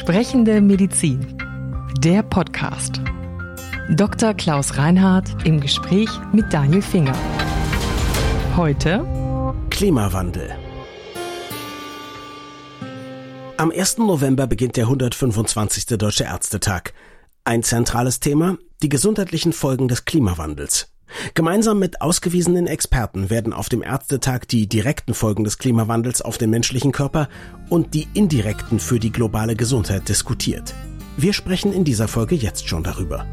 Sprechende Medizin. Der Podcast. Dr. Klaus Reinhardt im Gespräch mit Daniel Finger. Heute Klimawandel. Am 1. November beginnt der 125. Deutsche Ärztetag. Ein zentrales Thema, die gesundheitlichen Folgen des Klimawandels. Gemeinsam mit ausgewiesenen Experten werden auf dem Ärztetag die direkten Folgen des Klimawandels auf den menschlichen Körper und die indirekten für die globale Gesundheit diskutiert. Wir sprechen in dieser Folge jetzt schon darüber.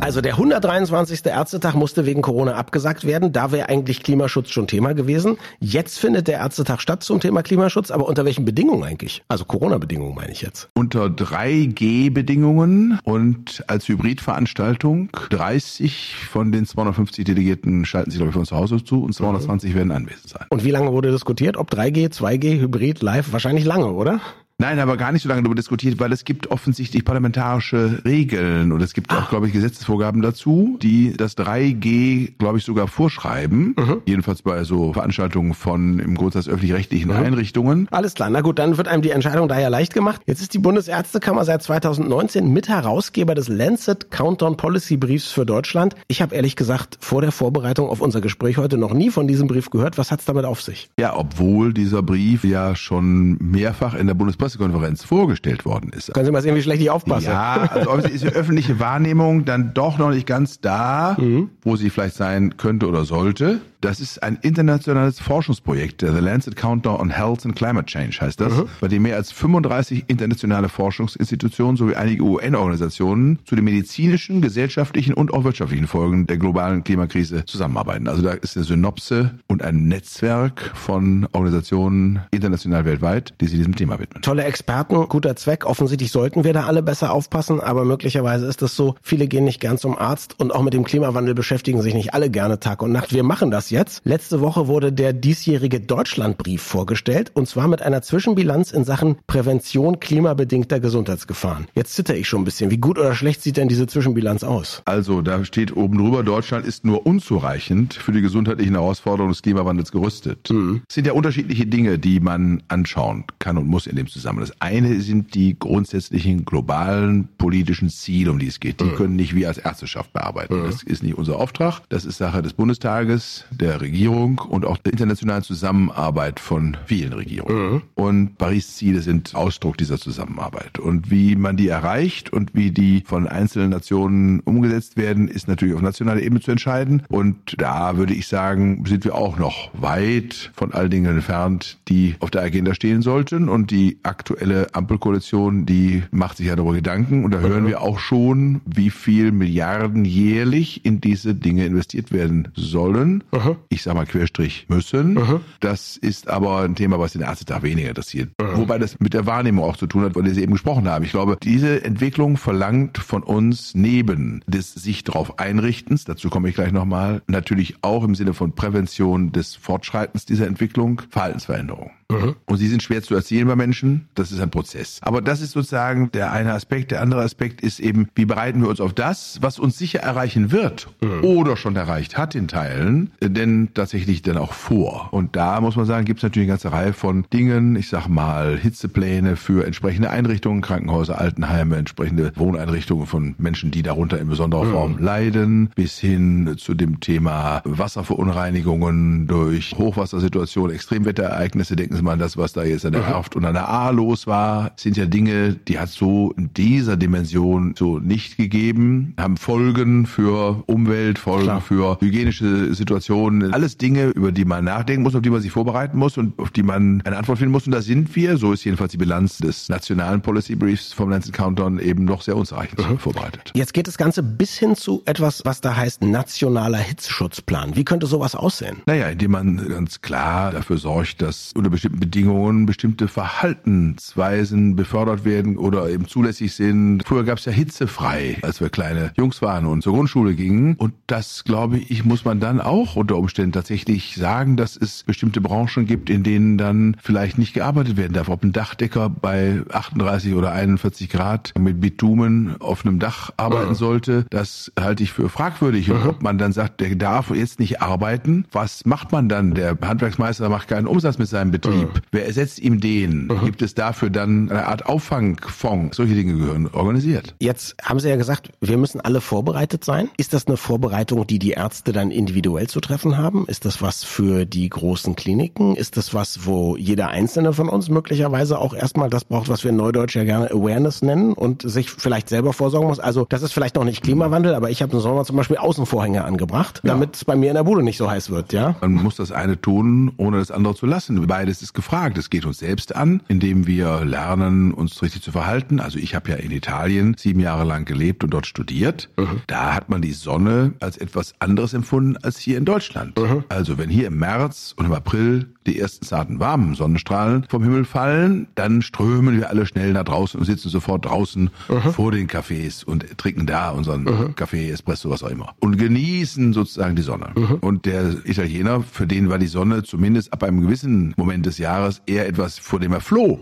Also der 123. Ärztetag musste wegen Corona abgesagt werden. Da wäre eigentlich Klimaschutz schon Thema gewesen. Jetzt findet der Ärztetag statt zum Thema Klimaschutz, aber unter welchen Bedingungen eigentlich? Also Corona-Bedingungen meine ich jetzt. Unter 3G-Bedingungen und als Hybridveranstaltung. 30 von den 250 Delegierten schalten sich, glaube ich, von zu Hause zu und 220 mhm. werden anwesend sein. Und wie lange wurde diskutiert? Ob 3G, 2G, Hybrid, Live? Wahrscheinlich lange, oder? Nein, aber gar nicht so lange darüber diskutiert, weil es gibt offensichtlich parlamentarische Regeln und es gibt auch, ah. glaube ich, Gesetzesvorgaben dazu, die das 3G, glaube ich, sogar vorschreiben. Mhm. Jedenfalls bei so Veranstaltungen von im Grundsatz öffentlich-rechtlichen mhm. Einrichtungen. Alles klar. Na gut, dann wird einem die Entscheidung daher leicht gemacht. Jetzt ist die Bundesärztekammer seit 2019 Mitherausgeber des Lancet Countdown Policy Briefs für Deutschland. Ich habe ehrlich gesagt vor der Vorbereitung auf unser Gespräch heute noch nie von diesem Brief gehört. Was hat's damit auf sich? Ja, obwohl dieser Brief ja schon mehrfach in der Bundespresse Pressekonferenz vorgestellt worden ist. Können Sie mal sehen, wie schlecht ich aufpasse? Ja, also ist die öffentliche Wahrnehmung dann doch noch nicht ganz da, mhm. wo sie vielleicht sein könnte oder sollte. Das ist ein internationales Forschungsprojekt, der The Lancet Countdown on Health and Climate Change heißt das, mhm. bei dem mehr als 35 internationale Forschungsinstitutionen sowie einige UN-Organisationen zu den medizinischen, gesellschaftlichen und auch wirtschaftlichen Folgen der globalen Klimakrise zusammenarbeiten. Also da ist eine Synopse und ein Netzwerk von Organisationen international weltweit, die sich diesem Thema widmen. Tolle Experten, guter Zweck. Offensichtlich sollten wir da alle besser aufpassen, aber möglicherweise ist es so, viele gehen nicht gern zum Arzt und auch mit dem Klimawandel beschäftigen sich nicht alle gerne Tag und Nacht. Wir machen das jetzt. Letzte Woche wurde der diesjährige Deutschlandbrief vorgestellt und zwar mit einer Zwischenbilanz in Sachen Prävention klimabedingter Gesundheitsgefahren. Jetzt zitter ich schon ein bisschen. Wie gut oder schlecht sieht denn diese Zwischenbilanz aus? Also, da steht oben drüber, Deutschland ist nur unzureichend für die gesundheitlichen Herausforderungen des Klimawandels gerüstet. Mhm. Es sind ja unterschiedliche Dinge, die man anschauen kann und muss in dem Zusammenhang. Das eine sind die grundsätzlichen globalen politischen Ziele, um die es geht. Die mhm. können nicht wir als Ärzteschaft bearbeiten. Mhm. Das ist nicht unser Auftrag. Das ist Sache des Bundestages, der Regierung und auch der internationalen Zusammenarbeit von vielen Regierungen. Mhm. Und Paris-Ziele sind Ausdruck dieser Zusammenarbeit. Und wie man die erreicht und wie die von einzelnen Nationen umgesetzt werden, ist natürlich auf nationaler Ebene zu entscheiden. Und da würde ich sagen, sind wir auch noch weit von all Dingen entfernt, die auf der Agenda stehen sollten. Und die aktuelle Ampelkoalition, die macht sich ja darüber Gedanken. Und da hören wir auch schon, wie viel Milliarden jährlich in diese Dinge investiert werden sollen. Mhm. Aha. ich sag mal Querstrich müssen. Aha. Das ist aber ein Thema, was den Ärztetag weniger interessiert. Aha. Wobei das mit der Wahrnehmung auch zu tun hat, weil Sie eben gesprochen haben. Ich glaube, diese Entwicklung verlangt von uns neben des sich darauf einrichtens, dazu komme ich gleich nochmal, natürlich auch im Sinne von Prävention des Fortschreitens dieser Entwicklung Verhaltensveränderung. Und sie sind schwer zu erzielen bei Menschen. Das ist ein Prozess. Aber das ist sozusagen der eine Aspekt. Der andere Aspekt ist eben, wie bereiten wir uns auf das, was uns sicher erreichen wird oder schon erreicht hat in Teilen, denn tatsächlich dann auch vor. Und da muss man sagen, gibt es natürlich eine ganze Reihe von Dingen. Ich sag mal Hitzepläne für entsprechende Einrichtungen, Krankenhäuser, Altenheime, entsprechende Wohneinrichtungen von Menschen, die darunter in besonderer mhm. Form leiden, bis hin zu dem Thema Wasserverunreinigungen durch Hochwassersituationen, Extremwetterereignisse. Denken Sie mal an das, was da jetzt an der Erft und an der A los war. Das sind ja Dinge, die hat so in dieser Dimension so nicht gegeben, haben Folgen für Umwelt, Folgen Klar. für hygienische Situationen. Alles Dinge, über die man nachdenken muss, auf die man sich vorbereiten muss und auf die man eine Antwort finden muss. Und da sind wir, so ist jedenfalls die Bilanz des nationalen Policy Briefs vom Lancet Countdown eben noch sehr unzureichend mhm. vorbereitet. Jetzt geht das Ganze bis hin zu etwas, was da heißt nationaler Hitzschutzplan. Wie könnte sowas aussehen? Naja, indem man ganz klar dafür sorgt, dass unter bestimmten bestimmten Bedingungen bestimmte Verhaltensweisen befördert werden oder eben zulässig sind. Früher gab es ja hitzefrei, als wir kleine Jungs waren und zur Grundschule gingen. Und das, glaube ich, muss man dann auch unter Umständen tatsächlich sagen, dass es bestimmte Branchen gibt, in denen dann vielleicht nicht gearbeitet werden darf. Ob ein Dachdecker bei 38 oder 41 Grad mit Bitumen auf einem Dach arbeiten sollte, das halte ich für fragwürdig. Und ob man dann sagt, der darf jetzt nicht arbeiten, was macht man dann? Der Handwerksmeister macht keinen Umsatz mit seinem Betrieb. Betrieb, wer ersetzt ihm den? Gibt es dafür dann eine Art Auffangfonds? Solche Dinge gehören organisiert. Jetzt haben Sie ja gesagt, wir müssen alle vorbereitet sein. Ist das eine Vorbereitung, die die Ärzte dann individuell zu treffen haben? Ist das was für die großen Kliniken? Ist das was, wo jeder Einzelne von uns möglicherweise auch erstmal das braucht, was wir in Neudeutsch ja gerne Awareness nennen und sich vielleicht selber vorsorgen muss? Also das ist vielleicht noch nicht Klimawandel, aber ich habe im Sommer zum Beispiel Außenvorhänge angebracht, damit es bei mir in der Bude nicht so heiß wird, ja? Man muss das eine tun, ohne das andere zu lassen. Beides ist gefragt. Es geht uns selbst an, indem wir lernen, uns richtig zu verhalten. Also ich habe ja in Italien sieben Jahre lang gelebt und dort studiert. Mhm. Da hat man die Sonne als etwas anderes empfunden als hier in Deutschland. Mhm. Also wenn hier im März und im April die ersten zarten warmen Sonnenstrahlen vom Himmel fallen, dann strömen wir alle schnell nach draußen und sitzen sofort draußen mhm. vor den Cafés und trinken da unseren mhm. Kaffee, Espresso, was auch immer. Und genießen sozusagen die Sonne. Und der Italiener, für den war die Sonne zumindest ab einem gewissen Moment des Jahres eher etwas, vor dem er floh.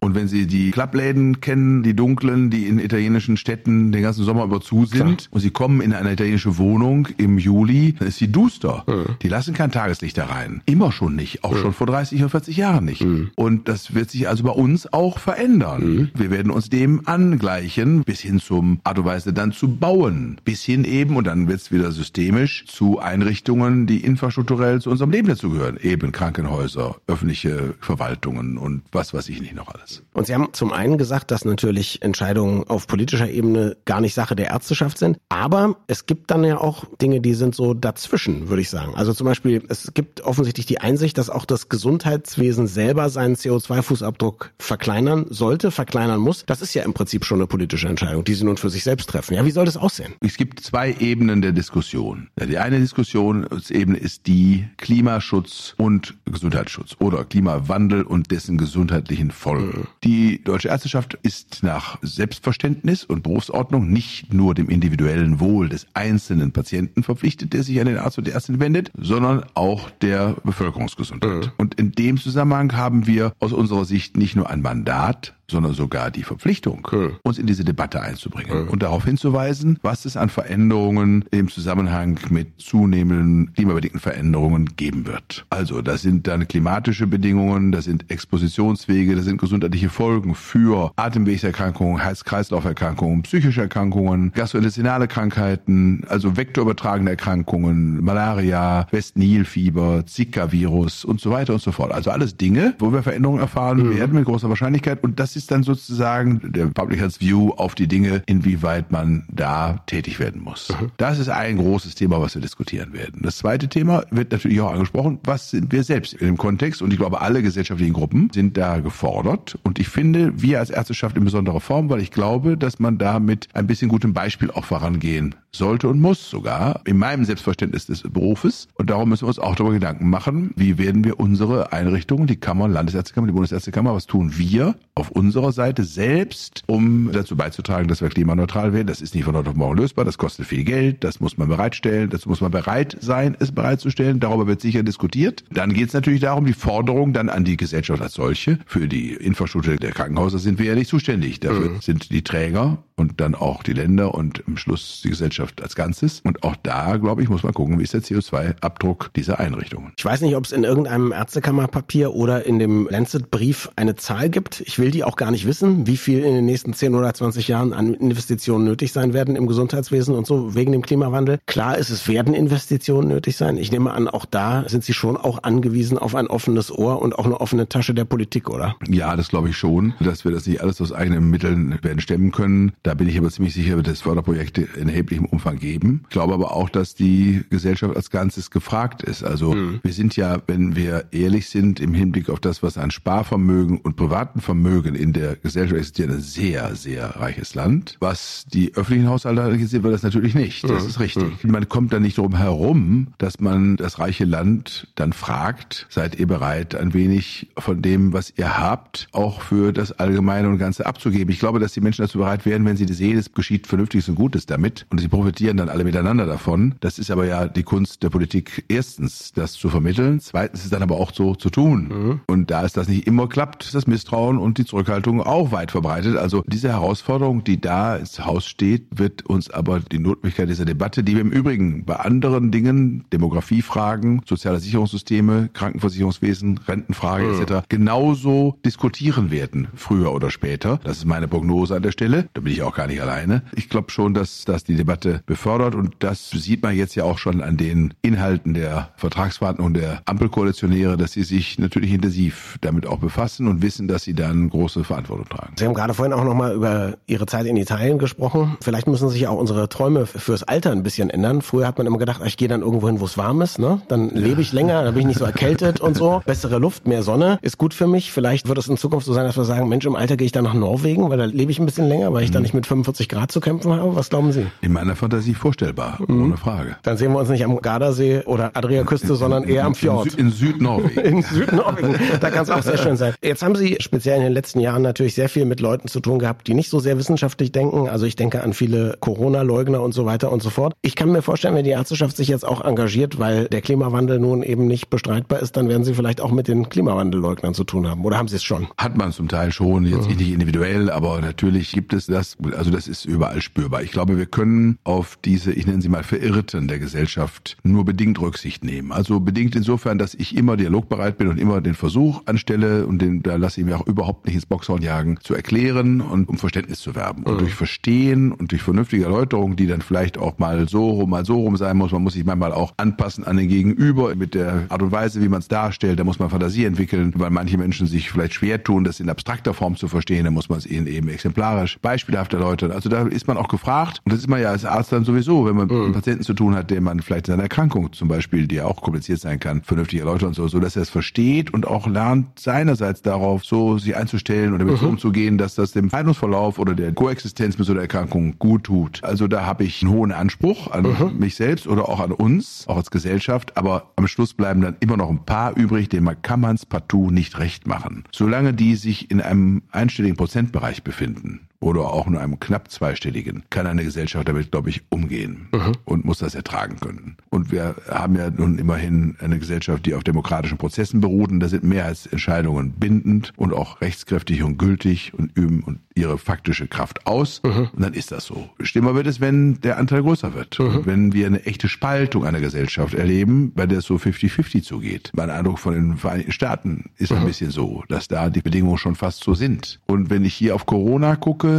Und wenn Sie die Klappläden kennen, die dunklen, die in italienischen Städten den ganzen Sommer über zu sind, Klar. und Sie kommen in eine italienische Wohnung im Juli, dann ist sie duster. Mhm. Die lassen kein Tageslicht da rein. Immer schon nicht. Auch mhm. schon vor 30 oder 40 Jahren nicht. Mhm. Und das wird sich also bei uns auch verändern. Mhm. Wir werden uns dem angleichen, bis hin zum Art und Weise dann zu bauen. Bis hin eben, und dann wird es wieder systemisch, zu Einrichtungen, die infrastrukturell zu unserem Leben dazugehören. Eben Krankenhäuser, öffentliche Verwaltungen und was weiß ich nicht noch alles. Und Sie haben zum einen gesagt, dass natürlich Entscheidungen auf politischer Ebene gar nicht Sache der Ärzteschaft sind. Aber es gibt dann ja auch Dinge, die sind so dazwischen, würde ich sagen. Also zum Beispiel, es gibt offensichtlich die Einsicht, dass auch das Gesundheitswesen selber seinen CO2-Fußabdruck verkleinern sollte, verkleinern muss. Das ist ja im Prinzip schon eine politische Entscheidung, die Sie nun für sich selbst treffen. Ja, wie soll das aussehen? Es gibt zwei Ebenen der Diskussion. Die eine Diskussionsebene ist die Klimaschutz und Gesundheitsschutz oder Klimawandel und dessen gesundheitlichen Folgen. Mhm. Die deutsche Ärzteschaft ist nach Selbstverständnis und Berufsordnung nicht nur dem individuellen Wohl des einzelnen Patienten verpflichtet, der sich an den Arzt und die Ärztin wendet, sondern auch der Bevölkerungsgesundheit. Mhm. Und in dem Zusammenhang haben wir aus unserer Sicht nicht nur ein Mandat, sondern sogar die Verpflichtung, hm. uns in diese Debatte einzubringen hm. und darauf hinzuweisen, was es an Veränderungen im Zusammenhang mit zunehmenden klimabedingten Veränderungen geben wird. Also, das sind dann klimatische Bedingungen, das sind Expositionswege, das sind gesundheitliche Folgen für Atemwegserkrankungen, Herz-Kreislauf-Erkrankungen, psychische Erkrankungen, gastrointestinale Krankheiten, also vektorübertragene Erkrankungen, Malaria, West-Nil-Fieber, Zika-Virus und so weiter und so fort. Also alles Dinge, wo wir Veränderungen erfahren mhm. werden mit großer Wahrscheinlichkeit und das ist dann sozusagen der Public Health View auf die Dinge, inwieweit man da tätig werden muss. Mhm. Das ist ein großes Thema, was wir diskutieren werden. Das zweite Thema wird natürlich auch angesprochen, was sind wir selbst in dem Kontext? Und ich glaube, alle gesellschaftlichen Gruppen sind da gefordert. Und ich finde, wir als Ärzteschaft in besonderer Form, weil ich glaube, dass man da mit ein bisschen gutem Beispiel auch vorangehen sollte und muss sogar in meinem Selbstverständnis des Berufes. Und darum müssen wir uns auch darüber Gedanken machen, wie werden wir unsere Einrichtungen, die Kammern, Landesärztekammer, die Bundesärztekammer, was tun wir auf unserer Seite selbst, um dazu beizutragen, dass wir klimaneutral werden. Das ist nicht von heute auf morgen lösbar, das kostet viel Geld, das muss man bereitstellen, das muss man bereit sein, es bereitzustellen. Darüber wird sicher diskutiert. Dann geht es natürlich darum, die Forderung dann an die Gesellschaft als solche. Für die Infrastruktur der Krankenhäuser sind wir ja nicht zuständig. Dafür mhm. sind die Träger und dann auch die Länder und im Schluss die Gesellschaft als Ganzes. Und auch da, glaube ich, muss man gucken, wie ist der CO2-Abdruck dieser Einrichtungen. Ich weiß nicht, ob es in irgendeinem Ärztekammerpapier oder in dem Lancet-Brief eine Zahl gibt. Ich will die auch gar nicht wissen, wie viel in den nächsten 10 oder 20 Jahren an Investitionen nötig sein werden im Gesundheitswesen und so wegen dem Klimawandel. Klar ist, es werden Investitionen nötig sein. Ich nehme an, auch da sind Sie schon auch angewiesen auf ein offenes Ohr und auch eine offene Tasche der Politik, oder? Ja, das glaube ich schon, dass wir das nicht alles aus eigenen Mitteln werden stemmen können. Da bin ich aber ziemlich sicher, wird es Förderprojekte in erheblichem Umfang geben. Ich glaube aber auch, dass die Gesellschaft als Ganzes gefragt ist. Also mhm. wir sind ja, wenn wir ehrlich sind, im Hinblick auf das, was an Sparvermögen und privaten Vermögen in der Gesellschaft existiert, ein sehr, sehr reiches Land. Was die öffentlichen Haushalte angeht, wird das natürlich nicht. Das mhm. ist richtig. Mhm. Man kommt da nicht drum herum, dass man das reiche Land dann fragt, seid ihr bereit, ein wenig von dem, was ihr habt, auch für das Allgemeine und Ganze abzugeben. Ich glaube, dass die Menschen dazu bereit wären, wenn wenn sie sehen, es geschieht Vernünftiges und Gutes damit und sie profitieren dann alle miteinander davon. Das ist aber ja die Kunst der Politik, erstens das zu vermitteln, zweitens ist dann aber auch so zu tun. Mhm. Und da es das nicht immer klappt, das Misstrauen und die Zurückhaltung auch weit verbreitet. Also diese Herausforderung, die da ins Haus steht, wird uns aber die Notwendigkeit dieser Debatte, die wir im Übrigen bei anderen Dingen, Demografiefragen, soziale Sicherungssysteme, Krankenversicherungswesen, Rentenfrage mhm. etc., genauso diskutieren werden, früher oder später. Das ist meine Prognose an der Stelle. Da bin ich auch gar nicht alleine. Ich glaube schon, dass das die Debatte befördert und das sieht man jetzt ja auch schon an den Inhalten der Vertragsverhandlungen der Ampelkoalitionäre, dass sie sich natürlich intensiv damit auch befassen und wissen, dass sie dann große Verantwortung tragen. Sie haben gerade vorhin auch nochmal über Ihre Zeit in Italien gesprochen. Vielleicht müssen sich auch unsere Träume fürs Alter ein bisschen ändern. Früher hat man immer gedacht, ich gehe dann irgendwo hin, wo es warm ist. Ne? Dann lebe ich länger, dann bin ich nicht so erkältet und so. Bessere Luft, mehr Sonne ist gut für mich. Vielleicht wird es in Zukunft so sein, dass wir sagen, Mensch, im Alter gehe ich dann nach Norwegen, weil da lebe ich ein bisschen länger, weil ich mhm. dann nicht mit 45 Grad zu kämpfen habe. Was glauben Sie? In meiner Fantasie vorstellbar, mhm. ohne Frage. Dann sehen wir uns nicht am Gardasee oder Adriaküste, sondern eher am Fjord. In, Südnorwegen. in Südnorwegen. Da kann es auch sehr schön sein. Jetzt haben Sie speziell in den letzten Jahren natürlich sehr viel mit Leuten zu tun gehabt, die nicht so sehr wissenschaftlich denken. Also ich denke an viele Corona-Leugner und so weiter und so fort. Ich kann mir vorstellen, wenn die Ärzteschaft sich jetzt auch engagiert, weil der Klimawandel nun eben nicht bestreitbar ist, dann werden Sie vielleicht auch mit den Klimawandelleugnern zu tun haben. Oder haben Sie es schon? Hat man zum Teil schon, jetzt mhm. nicht individuell, aber natürlich gibt es das. Also das ist überall spürbar. Ich glaube, wir können auf diese, ich nenne sie mal Verirrten der Gesellschaft nur bedingt Rücksicht nehmen. Also bedingt insofern, dass ich immer dialogbereit bin und immer den Versuch anstelle und den, da lasse ich mich auch überhaupt nicht ins Boxhorn jagen, zu erklären und um Verständnis zu werben. Und mhm. durch Verstehen und durch vernünftige Erläuterung, die dann vielleicht auch mal so rum, mal so rum sein muss, man muss sich manchmal auch anpassen an den Gegenüber mit der Art und Weise, wie man es darstellt, da muss man Fantasie entwickeln, weil manche Menschen sich vielleicht schwer tun, das in abstrakter Form zu verstehen, da muss man es ihnen eben exemplarisch, beispielhaft erläutern. Also da ist man auch gefragt und das ist man ja als Arzt dann sowieso, wenn man mhm. mit einem Patienten zu tun hat, der man vielleicht seine Erkrankung zum Beispiel, die ja auch kompliziert sein kann, vernünftig erläutern und so, so dass er es versteht und auch lernt, seinerseits darauf so sich einzustellen oder damit mhm. umzugehen, dass das dem Heilungsverlauf oder der Koexistenz mit so einer Erkrankung gut tut. Also da habe ich einen hohen Anspruch an mhm. mich selbst oder auch an uns, auch als Gesellschaft, aber am Schluss bleiben dann immer noch ein paar übrig, denen man kann man es partout nicht recht machen. Solange die sich in einem einstelligen Prozentbereich befinden, oder auch nur einem knapp zweistelligen, kann eine Gesellschaft damit, glaube ich, umgehen mhm. und muss das ertragen können. Und wir haben ja nun immerhin eine Gesellschaft, die auf demokratischen Prozessen beruht und da sind Mehrheitsentscheidungen bindend und auch rechtskräftig und gültig und üben und ihre faktische Kraft aus. Mhm. Und dann ist das so. Schlimmer wird es, wenn der Anteil größer wird. Mhm. Wenn wir eine echte Spaltung einer Gesellschaft erleben, bei der es so 50-50 zugeht. Mein Eindruck von den Vereinigten Staaten ist ein mhm. bisschen so, dass da die Bedingungen schon fast so sind. Und wenn ich hier auf Corona gucke,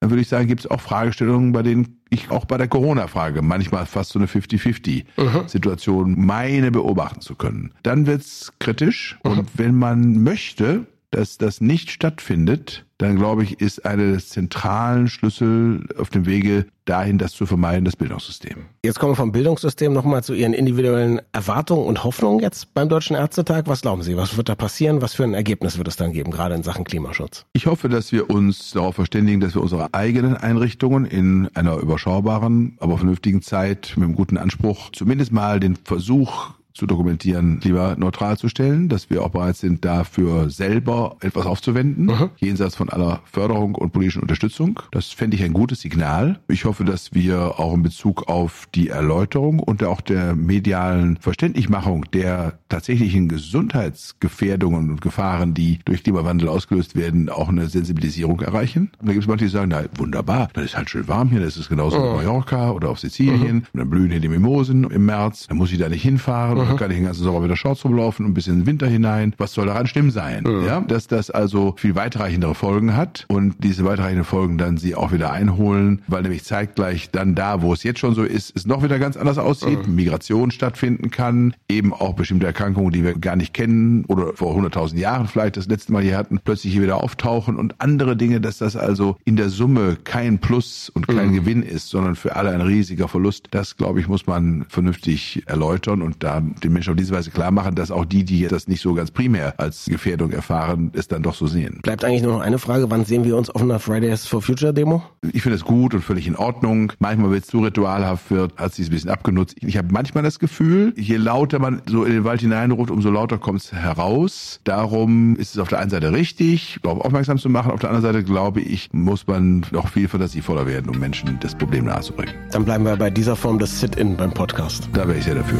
dann würde ich sagen, gibt es auch Fragestellungen, bei denen ich auch bei der Corona-Frage manchmal fast so eine 50-50-Situation mhm. meine beobachten zu können. Dann wird's kritisch mhm. und wenn man möchte, dass das nicht stattfindet, dann glaube ich, ist einer der zentralen Schlüssel auf dem Wege dahin, das zu vermeiden, das Bildungssystem. Jetzt kommen wir vom Bildungssystem nochmal zu Ihren individuellen Erwartungen und Hoffnungen jetzt beim Deutschen Ärztetag. Was glauben Sie, was wird da passieren? Was für ein Ergebnis wird es dann geben, gerade in Sachen Klimaschutz? Ich hoffe, dass wir uns darauf verständigen, dass wir unsere eigenen Einrichtungen in einer überschaubaren, aber vernünftigen Zeit mit einem guten Anspruch zumindest mal den Versuch zu dokumentieren, lieber neutral zu stellen, dass wir auch bereit sind, dafür selber etwas aufzuwenden, mhm. jenseits von aller Förderung und politischen Unterstützung. Das fände ich ein gutes Signal. Ich hoffe, dass wir auch in Bezug auf die Erläuterung und auch der medialen Verständlichmachung der tatsächlichen Gesundheitsgefährdungen und Gefahren, die durch Klimawandel ausgelöst werden, auch eine Sensibilisierung erreichen. Und da gibt es manche, die sagen, na wunderbar, dann ist halt schön warm hier, das ist genauso mhm. auf Mallorca oder auf Sizilien, mhm. dann blühen hier die Mimosen im März, dann muss ich da nicht hinfahren mhm. kann ich den ganzen Sommer mit der Shorts rumlaufen, ein bisschen in den Winter hinein. Was soll daran schlimm sein? Mhm. Ja, dass das also viel weitreichendere Folgen hat und diese weitreichenden Folgen dann sie auch wieder einholen, weil nämlich zeitgleich dann da, wo es jetzt schon so ist, es noch wieder ganz anders aussieht, mhm. Migration stattfinden kann, eben auch bestimmte Erkrankungen, die wir gar nicht kennen oder vor 100.000 Jahren vielleicht das letzte Mal hier hatten, plötzlich hier wieder auftauchen und andere Dinge, dass das also in der Summe kein Plus und kein mhm. Gewinn ist, sondern für alle ein riesiger Verlust. Das, glaube ich, muss man vernünftig erläutern und da und den Menschen auf diese Weise klar machen, dass auch die, die das nicht so ganz primär als Gefährdung erfahren, es dann doch so sehen. Bleibt eigentlich nur noch eine Frage, wann sehen wir uns auf einer Fridays for Future Demo? Ich finde es gut und völlig in Ordnung. Manchmal, wenn es zu ritualhaft wird, hat sich ein bisschen abgenutzt. Ich habe manchmal das Gefühl, je lauter man so in den Wald hineinruft, umso lauter kommt es heraus. Darum ist es auf der einen Seite richtig, darauf aufmerksam zu machen. Auf der anderen Seite, glaube ich, muss man noch viel fantasievoller werden, um Menschen das Problem nahezubringen. Dann bleiben wir bei dieser Form des Sit-In beim Podcast. Da wäre ich sehr dafür.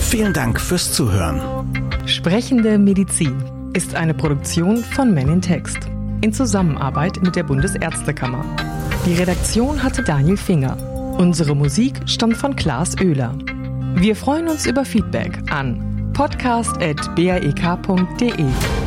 Vielen Dank fürs Zuhören. Sprechende Medizin ist eine Produktion von Men in Text in Zusammenarbeit mit der Bundesärztekammer. Die Redaktion hatte Daniel Finger. Unsere Musik stammt von Klaas Oehler. Wir freuen uns über Feedback an podcast.brek.de.